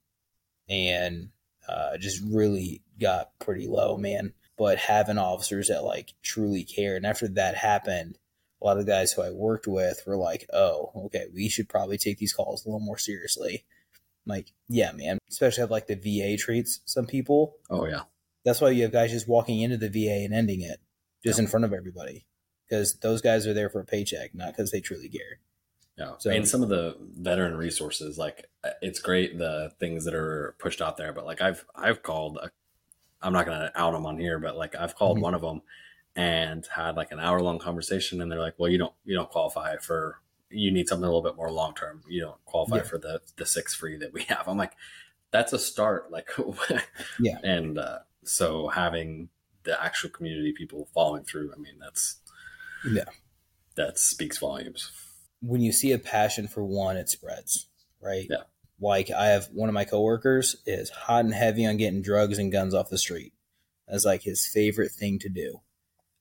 and uh, just really got pretty low, man. But having officers that like truly care. And after that happened, a lot of the guys who I worked with were like, oh, okay, we should probably take these calls a little more seriously. I'm like, yeah, man. Especially have like the VA treats some people. Oh, yeah. That's why you have guys just walking into the VA and ending it just yeah. in front of everybody. because those guys are there for a paycheck, not because they truly care. Yeah. So- and some of the veteran resources, like it's great the things that are pushed out there, but like I've I've called, i I'm not gonna out them on here, but like I've called Mhm. one of them and had like an hour long conversation, and they're like, well, you don't you don't qualify for you need something a little bit more long term. You don't qualify Yeah. for the the six free that we have. I'm like, that's a start. Like, Yeah. And uh, so having the actual community people following through, I mean, that's Yeah. that speaks volumes. When you see a passion for one, it spreads, right? Yeah. Like I have one of my coworkers is hot and heavy on getting drugs and guns off the street. That's like his favorite thing to do.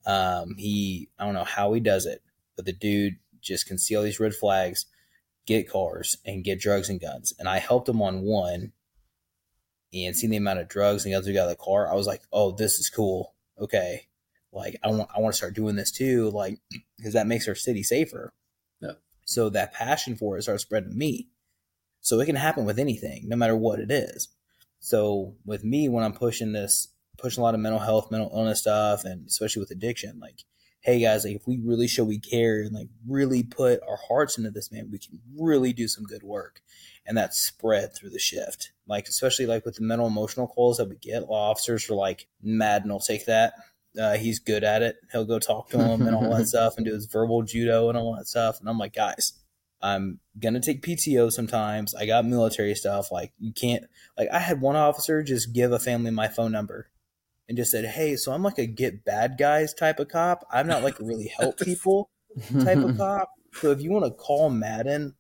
Um, he I don't know how he does it, but the dude just can see all these red flags, get cars and get drugs and guns. And I helped him on one and seeing the amount of drugs and guns we got in the car, I was like, oh, this is cool. Okay. Like I want I want to start doing this too, like because that makes our city safer. So that passion for it starts spreading to me. So it can happen with anything, no matter what it is. So with me, when I'm pushing this, pushing a lot of mental health, mental illness stuff, and especially with addiction, like, hey guys, like if we really show we care and like really put our hearts into this, man, we can really do some good work. And that spread through the shift. Like especially like with the mental emotional calls that we get, of officers are like, Madden will take that. Uh, he's good at it. He'll go talk to him and all that stuff and do his verbal judo and all that stuff. And I'm like, guys, I'm gonna take PTO sometimes. I got military stuff. Like you can't like I had one officer just give a family my phone number and just said, Hey, so I'm like a get bad guys type of cop. I'm not like a really help people type of cop. So if you want to call Madden,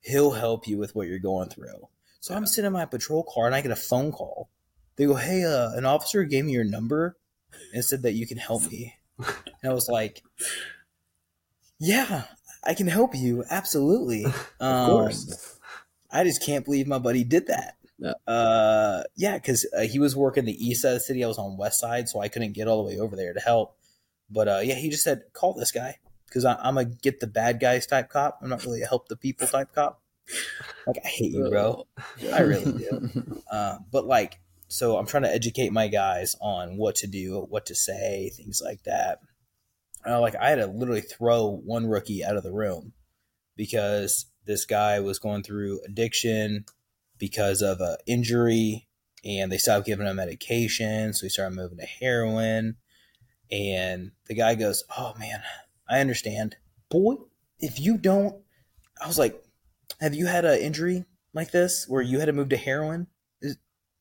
he'll help you with what you're going through. So I'm sitting in my patrol car and I get a phone call. They go, Hey, uh, an officer gave me your number and said that you can help me. And I was like, Yeah, I can help you. Absolutely. Of Um, course. I just can't believe my buddy did that. Yeah. Uh, yeah, because uh, he was working the east side of the city. I was on west side, so I couldn't get all the way over there to help. But uh, yeah, he just said, "Call this guy," because I'm a get the bad guys type cop. I'm not really a help the people type cop. Like I hate you, bro. I really do. Uh, but like, so I'm trying to educate my guys on what to do, what to say, things like that. Uh, like I had to literally throw one rookie out of the room because this guy was going through addiction because of a injury, and they stopped giving him medication, so he started moving to heroin. And the guy goes, "Oh man, I understand, boy. If you don't," I was like, "Have you had an injury like this where you had to move to heroin?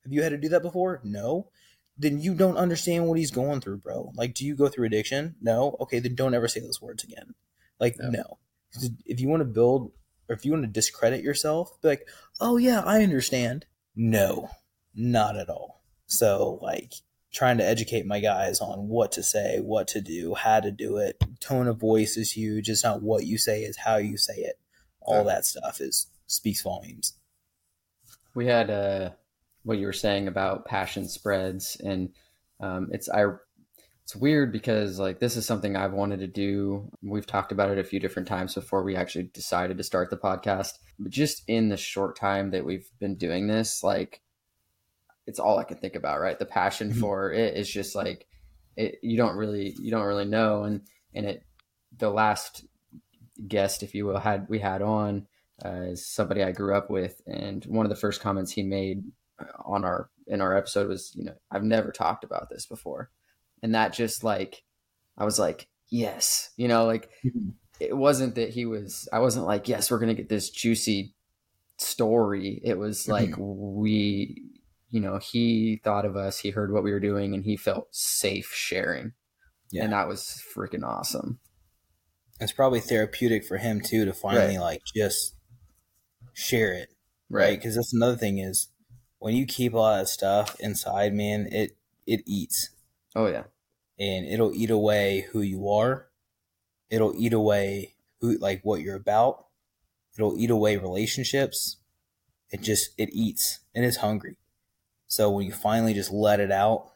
Have you had to do that before? No. Then you don't understand what he's going through, bro. Like, do you go through addiction? No. Okay, then don't ever say those words again. Like, no. no. If you want to build, or if you want to discredit yourself, be like, oh yeah, I understand. No, not at all. So like trying to educate my guys on what to say, what to do, how to do it. Tone of voice is huge. It's not what you say, it's how you say it. All Yeah. that stuff is speaks volumes. we had uh, what you were saying about passion spreads, and um, it's I. It's weird because like this is something I've wanted to do. We've talked about it a few different times before we actually decided to start the podcast. But just in the short time that we've been doing this, like it's all I can think about, right? The passion Mhm. for it is just like it, you don't really you don't really know and and it the last guest if you will had we had on uh, is somebody I grew up with and one of the first comments he made on our in our episode was you know I've never talked about this before. And that just like I was like yes you know like mm-hmm. it wasn't that he was I wasn't like yes we're gonna get this juicy story. It was mm-hmm. like we you know he thought of us he heard what we were doing and he felt safe sharing. Yeah. and that was freaking awesome. It's probably therapeutic for him too to finally like just share it, right? Because that's another thing is when you keep a lot of stuff inside, man, it it eats oh yeah and it'll eat away who you are. It'll eat away who like what you're about. It'll eat away relationships. It just it eats and it's hungry. So when you finally just let it out,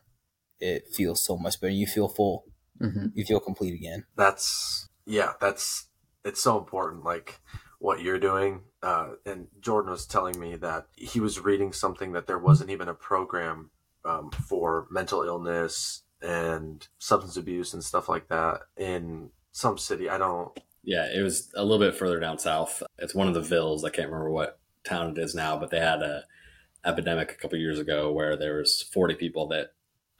it feels so much better. You feel full. hmm You feel complete again. that's yeah that's it's so important like what you're doing uh, and jordan was telling me that he was reading something that there wasn't even a program um, for mental illness and substance abuse and stuff like that in some city. I don't. Yeah, it was a little bit further down south. It's one of the villas. I can't remember what town it is now, but they had a epidemic a couple years ago where there was 40 people that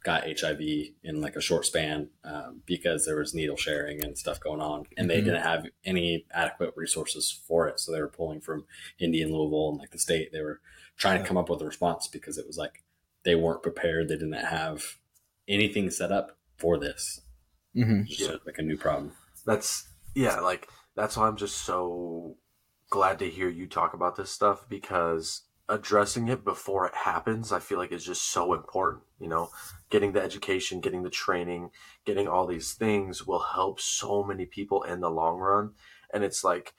got HIV in like a short span um, because there was needle sharing and stuff going on, and they Mhm. didn't have any adequate resources for it. So they were pulling from Indy and Louisville and like the state. They were trying to come up with a response because it was like they weren't prepared. They didn't have anything set up for this. Mm-hmm. It's just like a new problem. That's yeah, like that's why I'm just so glad to hear you talk about this stuff because addressing it before it happens, I feel like is just so important. You know, getting the education, getting the training, getting all these things will help so many people in the long run. And it's like,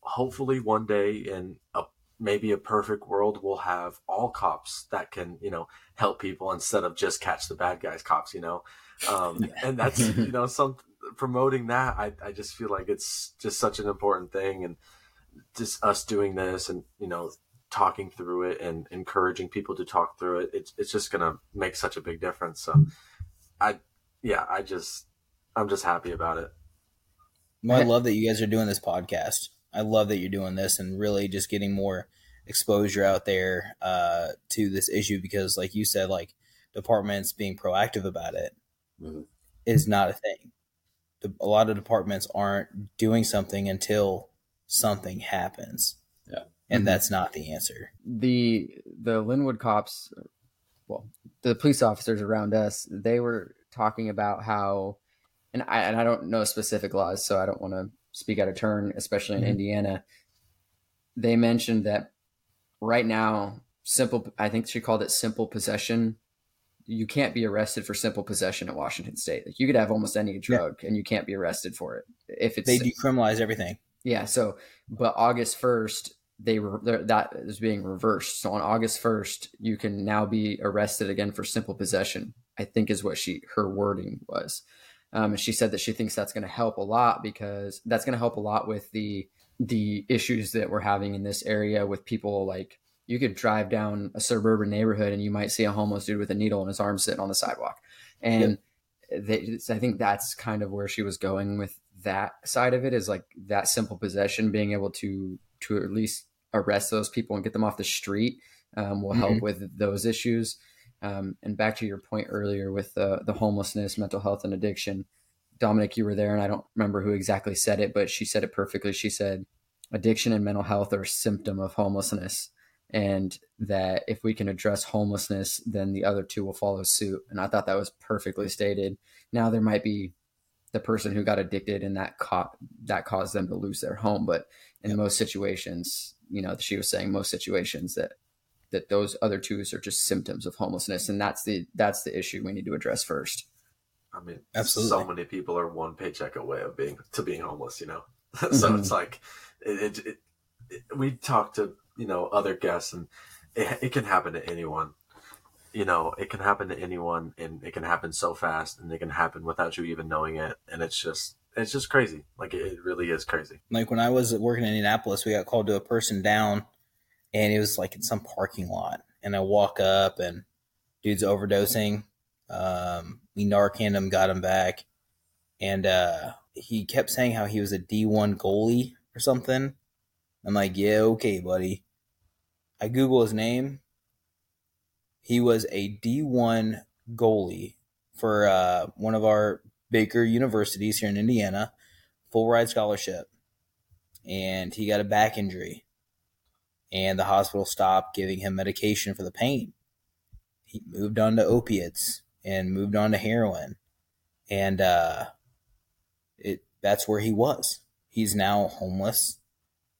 hopefully, one day in a maybe a perfect world, we'll have all cops that can, you know, help people instead of just catch the bad guys cops. You know, um, and that's you know some promoting that. I I just feel like it's just such an important thing, and just us doing this and you know talking through it and encouraging people to talk through it it's, it's just gonna make such a big difference so i yeah i just i'm just happy about it Well, I love that you guys are doing this podcast. I love that you're doing this and really just getting more exposure out there uh, to this issue because, like you said, like departments being proactive about it is Mhm. not a thing. A lot of departments aren't doing something until something happens. Yeah. And Mhm. that's not the answer. the the Lynnwood cops, well, the police officers around us, they were talking about how, and I and I don't know specific laws, so I don't want to speak out of turn, especially in Mhm. Indiana. They mentioned that right now, simple. I think she called it simple possession. You can't be arrested for simple possession at Washington State. Like you could have almost any drug, and you can't be arrested for it if it's They decriminalize everything. yeah. So, but August first, they were that is being reversed. So on August first, you can now be arrested again for simple possession. I think is what she her wording was. Um, and she said that she thinks that's going to help a lot because that's going to help a lot with the the issues that we're having in this area with people like you could drive down a suburban neighborhood and you might see a homeless dude with a needle in his arm sitting on the sidewalk and they, I think that's kind of where she was going with that side of it is like that simple possession, being able to to at least arrest those people and get them off the street um, will help with those issues. Um, and back to your point earlier with the the homelessness, mental health, and addiction. Dominic, you were there, and I don't remember who exactly said it, but she said it perfectly. She said, "Addiction and mental health are a symptom of homelessness." and that if we can address homelessness, then the other two will follow suit. And I thought that was perfectly stated. Now there might be the person who got addicted and that caught that caused them to lose their home, but in Yep. most situations, you know, she was saying most situations that that those other twos are just symptoms of homelessness, and that's the that's the issue we need to address first. i mean Absolutely. so many people are one paycheck away of being to being homeless you know so Mhm. it's like it, it, it, it we talk to you know other guests and it, it can happen to anyone you know it can happen to anyone and it can happen so fast and it can happen without you even knowing it and it's just it's just crazy like it, really is crazy Like when I was working in Indianapolis, we got called to a person down, and it was like in some parking lot. And I walk up, and dude's overdosing. Um, we Narcaned him, got him back, and uh, he kept saying how he was a D one goalie or something. I'm like, yeah, okay, buddy. I Google his name. He was a D one goalie for uh, one of our Baker universities here in Indiana, full ride scholarship, and he got a back injury, and the hospital stopped giving him medication for the pain. He moved on to opiates and moved on to heroin, and uh, it that's where he was. He's now homeless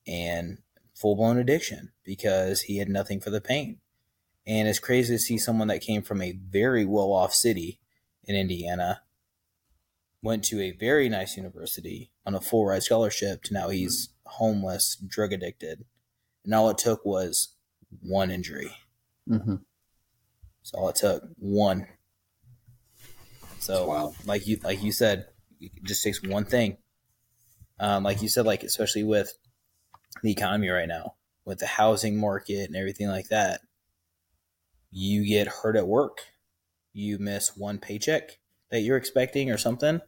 and full blown addiction because he had nothing for the pain. And it's crazy to see someone that came from a very well off city in Indiana, went to a very nice university on a full ride scholarship to now he's homeless, drug addicted. And all it took was one injury. Mm-hmm. That's all it took. One. So Wow. like you like you said, it just takes one thing. Um, like you said, like especially with the economy right now, with the housing market and everything like that, you get hurt at work. You miss one paycheck that you're expecting or something,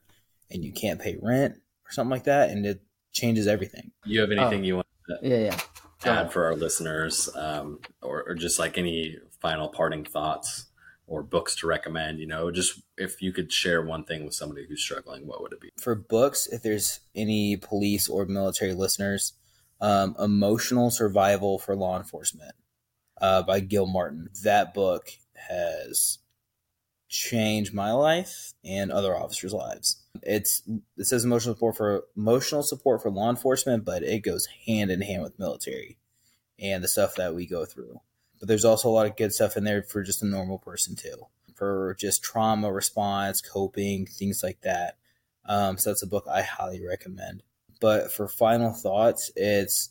and you can't pay rent or something like that, and it changes everything. You have anything you want to Yeah, yeah. Add for our listeners, um, or, or just like any final parting thoughts or books to recommend? You know, just if you could share one thing with somebody who's struggling, what would it be? For books, if there's any police or military listeners, um, Emotional Survival for Law Enforcement uh, by Gilmartin. That book has changed my life and other officers' lives. It's it says emotional support for emotional support for law enforcement, but it goes hand in hand with military and the stuff that we go through. But there's also a lot of good stuff in there for just a normal person too, for just trauma response, coping, things like that. Um, so that's a book I highly recommend. But for final thoughts, it's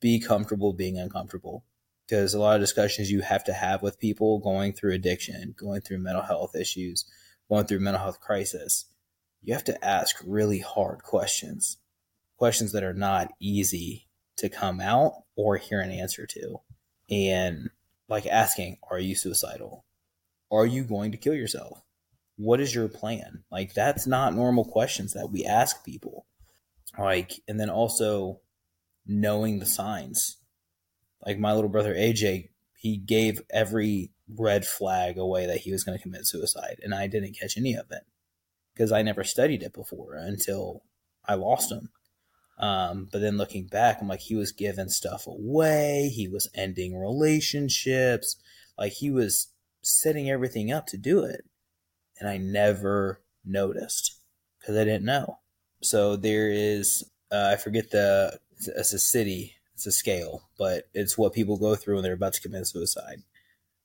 be comfortable being uncomfortable because a lot of discussions you have to have with people going through addiction, going through mental health issues, going through mental health crisis. You have to ask really hard questions, questions that are not easy to come out or hear an answer to. And like asking, are you suicidal? Are you going to kill yourself? What is your plan? Like, that's not normal questions that we ask people. Like, and then also knowing the signs like my little brother AJ, he gave every red flag away that he was going to commit suicide, and I didn't catch any of it because I never studied it before until I lost him. Um, but then looking back, I'm like, he was giving stuff away, he was ending relationships, like he was setting everything up to do it, and I never noticed because I didn't know. So there is, uh, I forget the, it's a city it's a scale, but it's what people go through when they're about to commit suicide.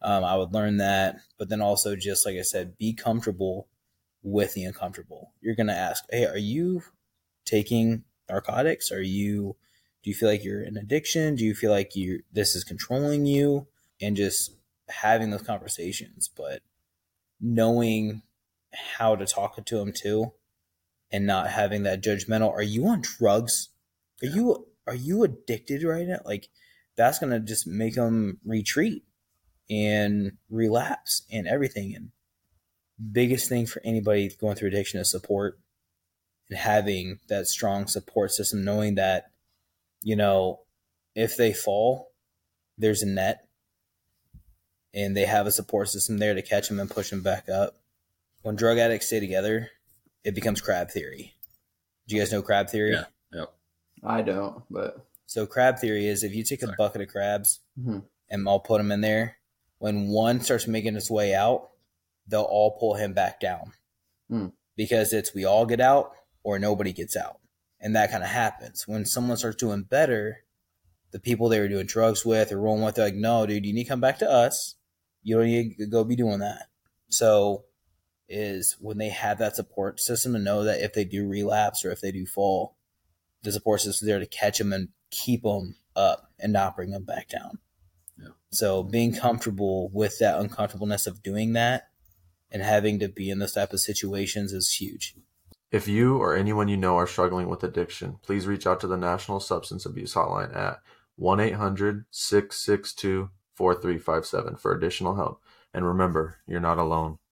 Um, I would learn that, but then also just like I said, be comfortable with the uncomfortable. You're gonna ask, "Hey, are you taking narcotics? Are you? Do you feel like you're in addiction? Do you feel like you this is controlling you?" And just having those conversations, but knowing how to talk to them too, and not having that judgmental. Are you on drugs? Are you are you addicted right now? Like that's gonna just make them retreat and relapse and everything. And biggest thing for anybody going through addiction is support and having that strong support system, knowing that you know if they fall, there's a net, and they have a support system there to catch them and push them back up. When drug addicts stay together, it becomes crab theory. Do you guys know crab theory? Yeah. Yep. I don't, but So crab theory is if you take a bucket of crabs Mhm. and I'll put them in there, when one starts making its way out, they'll all pull him back down Hmm. because it's we all get out or nobody gets out, and that kind of happens when someone starts doing better. The people they were doing drugs with or rolling with, they're like, "No, dude, you need to come back to us. You don't need to go be doing that." So, is when they have that support system to know that if they do relapse or if they do fall, the support system is there to catch them and keep them up and not bring them back down. Yeah. So being comfortable with that uncomfortableness of doing that and having to be in those type of situations is huge. If you or anyone you know are struggling with addiction, please reach out to the National Substance Abuse Hotline at 1 800 662 4357 for additional help. And remember, you're not alone.